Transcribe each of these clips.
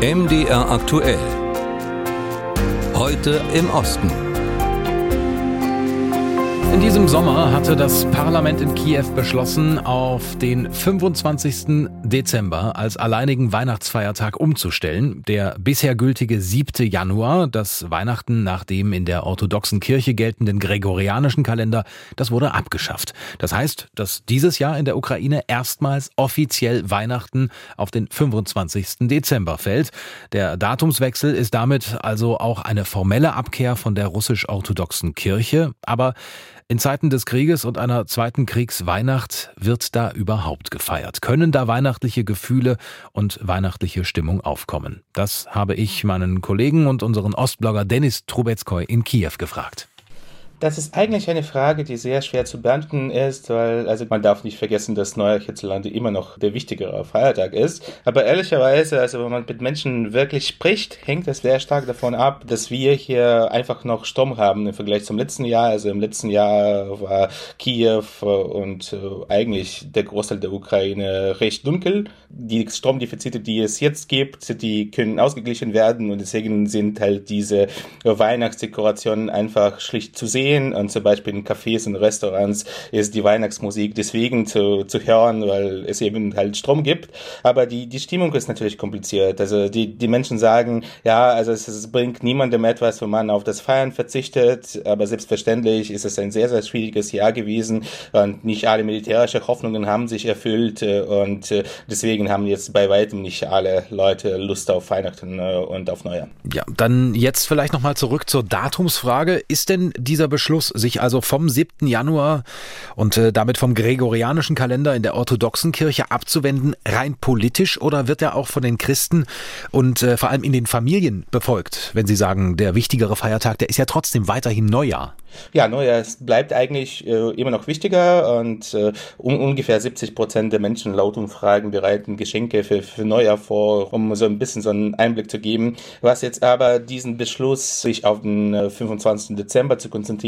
MDR aktuell. Heute im Osten. In diesem Sommer hatte das Parlament in Kiew beschlossen, auf den 25. Dezember als alleinigen Weihnachtsfeiertag umzustellen. Der bisher gültige 7. Januar, das Weihnachten nach dem in der orthodoxen Kirche geltenden gregorianischen Kalender, das wurde abgeschafft. Das heißt, dass dieses Jahr in der Ukraine erstmals offiziell Weihnachten auf den 25. Dezember fällt. Der Datumswechsel ist damit also auch eine formelle Abkehr von der russisch-orthodoxen Kirche, aber in Zeiten des Krieges und einer zweiten Kriegsweihnacht wird da überhaupt gefeiert? Können da weihnachtliche Gefühle und weihnachtliche Stimmung aufkommen? Das habe ich meinen Kollegen und unseren Ostblogger Denis Trubetskoy in Kiew gefragt. Das ist eigentlich eine Frage, die sehr schwer zu beantworten ist, weil also man darf nicht vergessen, dass Neujahr hierzulande immer noch der wichtigere Feiertag ist. Aber ehrlicherweise, also wenn man mit Menschen wirklich spricht, hängt es sehr stark davon ab, dass wir hier einfach noch Strom haben im Vergleich zum letzten Jahr. Also im letzten Jahr war Kiew und äh, eigentlich der Großteil der Ukraine recht dunkel. Die Stromdefizite, die es jetzt gibt, die können ausgeglichen werden und deswegen sind halt diese Weihnachtsdekorationen einfach schlicht zu sehen sehen und zum Beispiel in Cafés und Restaurants ist die Weihnachtsmusik deswegen zu, zu hören, weil es eben halt Strom gibt. Aber die, die Stimmung ist natürlich kompliziert. Also die, die Menschen sagen, ja, also es, es bringt niemandem etwas, wenn man auf das Feiern verzichtet. Aber selbstverständlich ist es ein sehr, sehr schwieriges Jahr gewesen und nicht alle militärische Hoffnungen haben sich erfüllt und deswegen haben jetzt bei weitem nicht alle Leute Lust auf Weihnachten und auf Neujahr. Ja, dann jetzt vielleicht nochmal zurück zur Datumsfrage. Ist denn dieser Beschluss, sich also vom 7. Januar und äh, damit vom gregorianischen Kalender in der orthodoxen Kirche abzuwenden, rein politisch oder wird er auch von den Christen und äh, vor allem in den Familien befolgt, wenn sie sagen, der wichtigere Feiertag, der ist ja trotzdem weiterhin Neujahr? Ja, Neujahr bleibt eigentlich äh, immer noch wichtiger und äh, um, ungefähr 70 Prozent der Menschen laut Umfragen bereiten Geschenke für, für Neujahr vor, um so ein bisschen so einen Einblick zu geben. Was jetzt aber diesen Beschluss, sich auf den äh, 25. Dezember zu konzentrieren,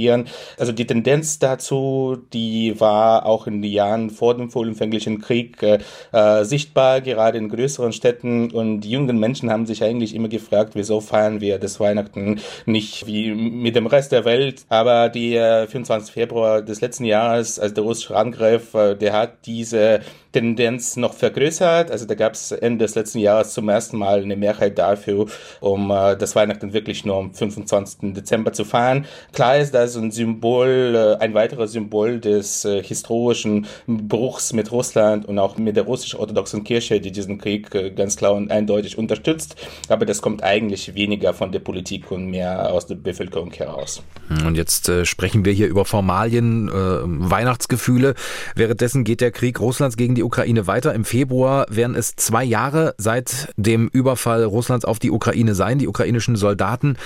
also die Tendenz dazu, die war auch in den Jahren vor dem vollumfänglichen Krieg äh, äh, sichtbar, gerade in größeren Städten und die jungen Menschen haben sich eigentlich immer gefragt, wieso feiern wir das Weihnachten nicht wie mit dem Rest der Welt, aber der 24. Februar des letzten Jahres, also der russische Angriff, äh, der hat diese Tendenz noch vergrößert. Also da gab es Ende des letzten Jahres zum ersten Mal eine Mehrheit dafür, um äh, das Weihnachten wirklich nur am 25. Dezember zu feiern. Klar ist das ein Symbol, äh, ein weiteres Symbol des äh, historischen Bruchs mit Russland und auch mit der russisch-orthodoxen Kirche, die diesen Krieg äh, ganz klar und eindeutig unterstützt. Aber das kommt eigentlich weniger von der Politik und mehr aus der Bevölkerung heraus. Und jetzt sprechen wir hier über Formalien, Weihnachtsgefühle. Währenddessen geht der Krieg Russlands gegen die Ukraine weiter. Im Februar werden es zwei Jahre seit dem Überfall Russlands auf die Ukraine sein. Die ukrainischen Soldaten,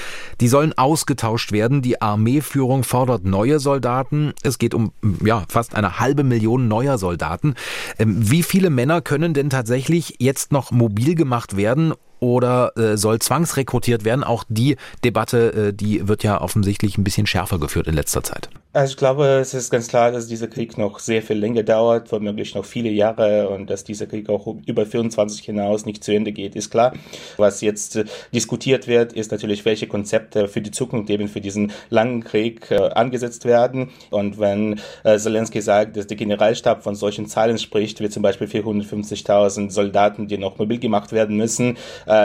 die sollen ausgetauscht werden. Die Armeeführung fordert neue Soldaten. Es geht um ja, fast eine halbe Million neuer Soldaten. Ähm, wie viele Männer können denn tatsächlich jetzt noch mobil gemacht werden oder äh, soll zwangsrekrutiert werden? Auch die Debatte, äh, die wird ja offensichtlich ein bisschen schärfer geführt in letzter Zeit. Also ich glaube, es ist ganz klar, dass dieser Krieg noch sehr viel länger dauert, womöglich noch viele Jahre und dass dieser Krieg auch über 24 hinaus nicht zu Ende geht, ist klar. Was jetzt äh, diskutiert wird, ist natürlich, welche Konzepte für die Zukunft eben für diesen langen Krieg äh, angesetzt werden. Und wenn äh, Zelensky sagt, dass der Generalstab von solchen Zahlen spricht, wie zum Beispiel 450.000 Soldaten, die noch mobil gemacht werden müssen,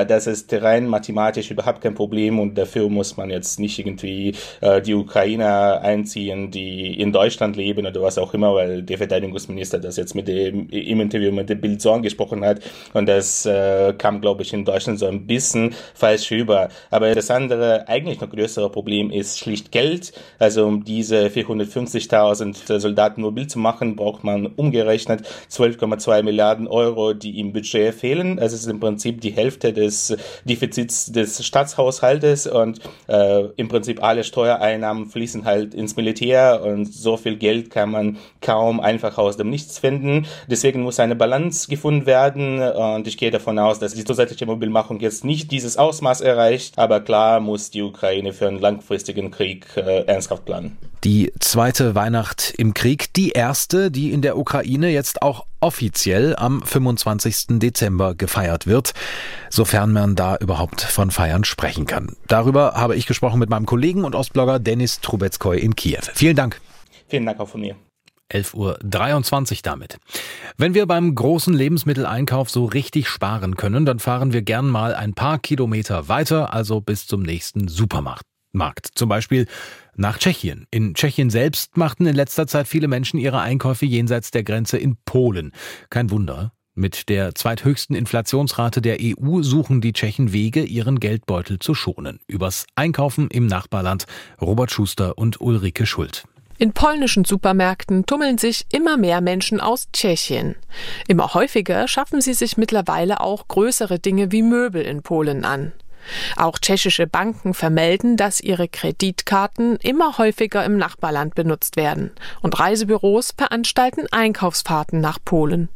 das ist rein mathematisch überhaupt kein Problem und dafür muss man jetzt nicht irgendwie äh, die Ukrainer einziehen die in Deutschland leben oder was auch immer, weil der Verteidigungsminister das jetzt mit dem im Interview mit dem Bild so angesprochen hat und das äh, kam, glaube ich, in Deutschland so ein bisschen falsch rüber. Aber das andere, eigentlich noch größere Problem ist schlicht Geld. Also um diese 450.000 Soldaten mobil zu machen, braucht man umgerechnet 12,2 Milliarden Euro, die im Budget fehlen. Also es ist im Prinzip die Hälfte des Defizits des Staatshaushaltes und äh, im Prinzip alle Steuereinnahmen fließen halt ins Militär und so viel Geld kann man kaum einfach aus dem Nichts finden. Deswegen muss eine Balance gefunden werden und ich gehe davon aus, dass die zusätzliche Mobilmachung jetzt nicht dieses Ausmaß erreicht, aber klar muss die Ukraine für einen langfristigen Krieg äh, ernsthaft planen. Die zweite Weihnacht im Krieg, die erste, die in der Ukraine jetzt auch offiziell am 25. Dezember gefeiert wird, sofern man da überhaupt von Feiern sprechen kann. Darüber habe ich gesprochen mit meinem Kollegen und Ostblogger Dennis Trubetskoy in Kiew. Vielen Dank. Vielen Dank auch von mir. 11.23 Uhr damit. Wenn wir beim großen Lebensmitteleinkauf so richtig sparen können, dann fahren wir gern mal ein paar Kilometer weiter, also bis zum nächsten Supermarkt. Markt. Zum Beispiel nach Tschechien. In Tschechien selbst machten in letzter Zeit viele Menschen ihre Einkäufe jenseits der Grenze in Polen. Kein Wunder. Mit der zweithöchsten Inflationsrate der EU suchen die Tschechen Wege, ihren Geldbeutel zu schonen. Übers Einkaufen im Nachbarland Robert Schuster und Ulrike Schuld. In polnischen Supermärkten tummeln sich immer mehr Menschen aus Tschechien. Immer häufiger schaffen sie sich mittlerweile auch größere Dinge wie Möbel in Polen an. Auch tschechische Banken vermelden, dass ihre Kreditkarten immer häufiger im Nachbarland benutzt werden und Reisebüros veranstalten Einkaufsfahrten nach Polen.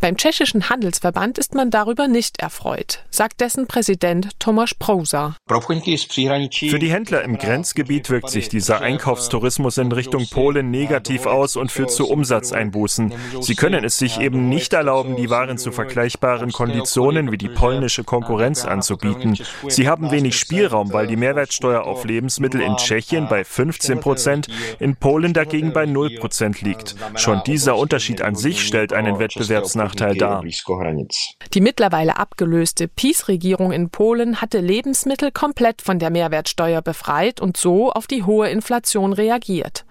Beim tschechischen Handelsverband ist man darüber nicht erfreut, sagt dessen Präsident Tomasz Prousa. Für die Händler im Grenzgebiet wirkt sich dieser Einkaufstourismus in Richtung Polen negativ aus und führt zu Umsatzeinbußen. Sie können es sich eben nicht erlauben, die Waren zu vergleichbaren Konditionen wie die polnische Konkurrenz anzubieten. Sie haben wenig Spielraum, weil die Mehrwertsteuer auf Lebensmittel in Tschechien bei 15 Prozent, in Polen dagegen bei 0 Prozent liegt. Schon dieser Unterschied an sich stellt einen Wettbewerb Wettbewerbsnachteil dar. Die mittlerweile abgelöste PiS-Regierung in Polen hatte Lebensmittel komplett von der Mehrwertsteuer befreit und so auf die hohe Inflation reagiert.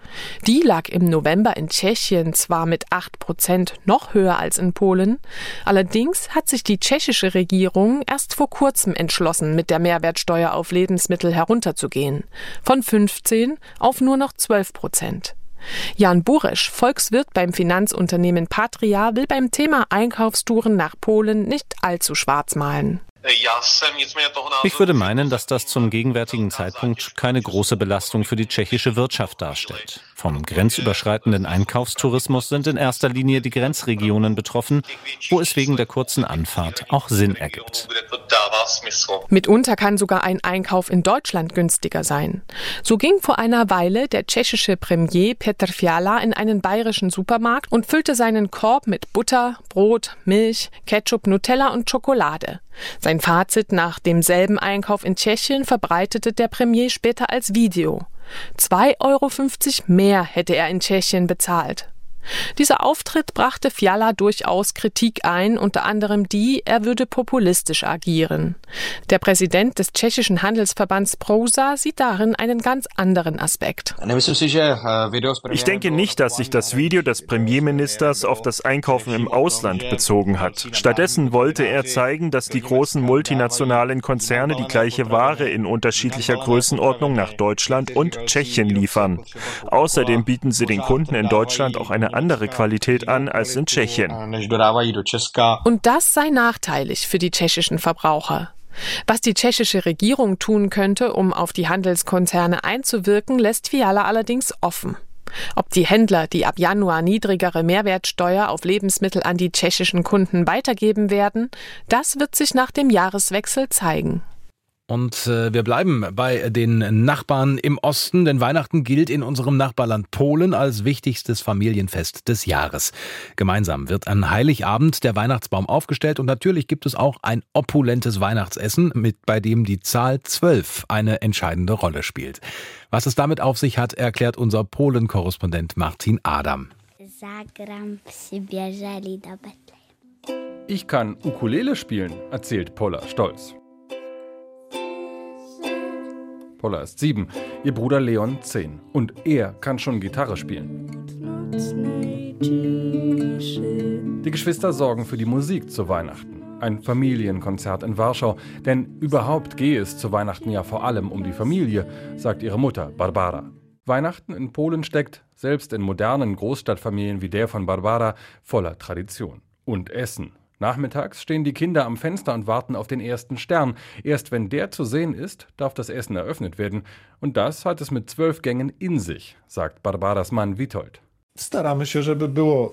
Die lag im November in Tschechien zwar mit 8 Prozent noch höher als in Polen, allerdings hat sich die tschechische Regierung erst vor kurzem entschlossen, mit der Mehrwertsteuer auf Lebensmittel herunterzugehen. Von 15 auf nur noch 12 Prozent. Jan Buresch, Volkswirt beim Finanzunternehmen Patria, will beim Thema Einkaufstouren nach Polen nicht allzu schwarz malen. Ich würde meinen, dass das zum gegenwärtigen Zeitpunkt keine große Belastung für die tschechische Wirtschaft darstellt. Vom grenzüberschreitenden Einkaufstourismus sind in erster Linie die Grenzregionen betroffen, wo es wegen der kurzen Anfahrt auch Sinn ergibt. Mitunter kann sogar ein Einkauf in Deutschland günstiger sein. So ging vor einer Weile der tschechische Premier Petr Fiala in einen bayerischen Supermarkt und füllte seinen Korb mit Butter, Brot, Milch, Ketchup, Nutella und Schokolade. Sein Fazit nach demselben Einkauf in Tschechien verbreitete der Premier später als Video. 2,50 Euro mehr hätte er in Tschechien bezahlt. Dieser Auftritt brachte Fiala durchaus Kritik ein, unter anderem die, er würde populistisch agieren. Der Präsident des tschechischen Handelsverbands Prosa sieht darin einen ganz anderen Aspekt. Ich denke nicht, dass sich das Video des Premierministers auf das Einkaufen im Ausland bezogen hat. Stattdessen wollte er zeigen, dass die großen multinationalen Konzerne die gleiche Ware in unterschiedlicher Größenordnung nach Deutschland und Tschechien liefern. Außerdem bieten sie den Kunden in Deutschland auch eine andere Qualität an als in Tschechien. Und das sei nachteilig für die tschechischen Verbraucher. Was die tschechische Regierung tun könnte, um auf die Handelskonzerne einzuwirken, lässt Fiala allerdings offen. Ob die Händler die ab Januar niedrigere Mehrwertsteuer auf Lebensmittel an die tschechischen Kunden weitergeben werden, das wird sich nach dem Jahreswechsel zeigen. Und äh, wir bleiben bei den Nachbarn im Osten, denn Weihnachten gilt in unserem Nachbarland Polen als wichtigstes Familienfest des Jahres. Gemeinsam wird an Heiligabend der Weihnachtsbaum aufgestellt und natürlich gibt es auch ein opulentes Weihnachtsessen, mit bei dem die Zahl 12 eine entscheidende Rolle spielt. Was es damit auf sich hat, erklärt unser Polen-Korrespondent Martin Adam. Ich kann Ukulele spielen, erzählt Pola stolz. Paula ist sieben, ihr Bruder Leon zehn. Und er kann schon Gitarre spielen. Die Geschwister sorgen für die Musik zu Weihnachten. Ein Familienkonzert in Warschau, denn überhaupt gehe es zu Weihnachten ja vor allem um die Familie, sagt ihre Mutter Barbara. Weihnachten in Polen steckt, selbst in modernen Großstadtfamilien wie der von Barbara, voller Tradition. Und Essen, Nachmittags stehen die Kinder am Fenster und warten auf den ersten Stern. Erst wenn der zu sehen ist, darf das Essen eröffnet werden. Und das hat es mit zwölf Gängen in sich, sagt Barbaras Mann Witold.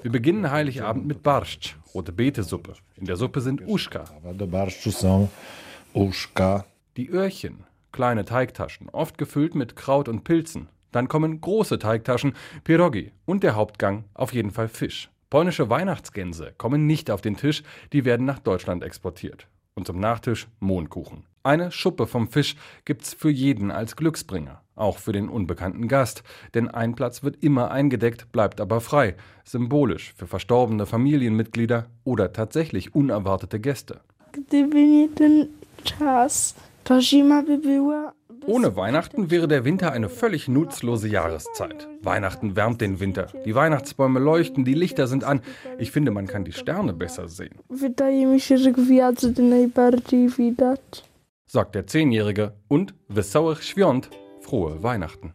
Wir beginnen Heiligabend mit Barszcz, rote Betesuppe. In der Suppe sind Uschka. Die Öhrchen, kleine Teigtaschen, oft gefüllt mit Kraut und Pilzen. Dann kommen große Teigtaschen, Pierogi und der Hauptgang, auf jeden Fall Fisch. Polnische Weihnachtsgänse kommen nicht auf den Tisch, die werden nach Deutschland exportiert. Und zum Nachtisch Mohnkuchen. Eine Schuppe vom Fisch gibt's für jeden als Glücksbringer, auch für den unbekannten Gast, denn ein Platz wird immer eingedeckt, bleibt aber frei, symbolisch für verstorbene Familienmitglieder oder tatsächlich unerwartete Gäste. Ohne Weihnachten wäre der Winter eine völlig nutzlose Jahreszeit. Weihnachten wärmt den Winter. Die Weihnachtsbäume leuchten, die Lichter sind an. Ich finde, man kann die Sterne besser sehen. Sagt der Zehnjährige und Wesołych Świąt, frohe Weihnachten.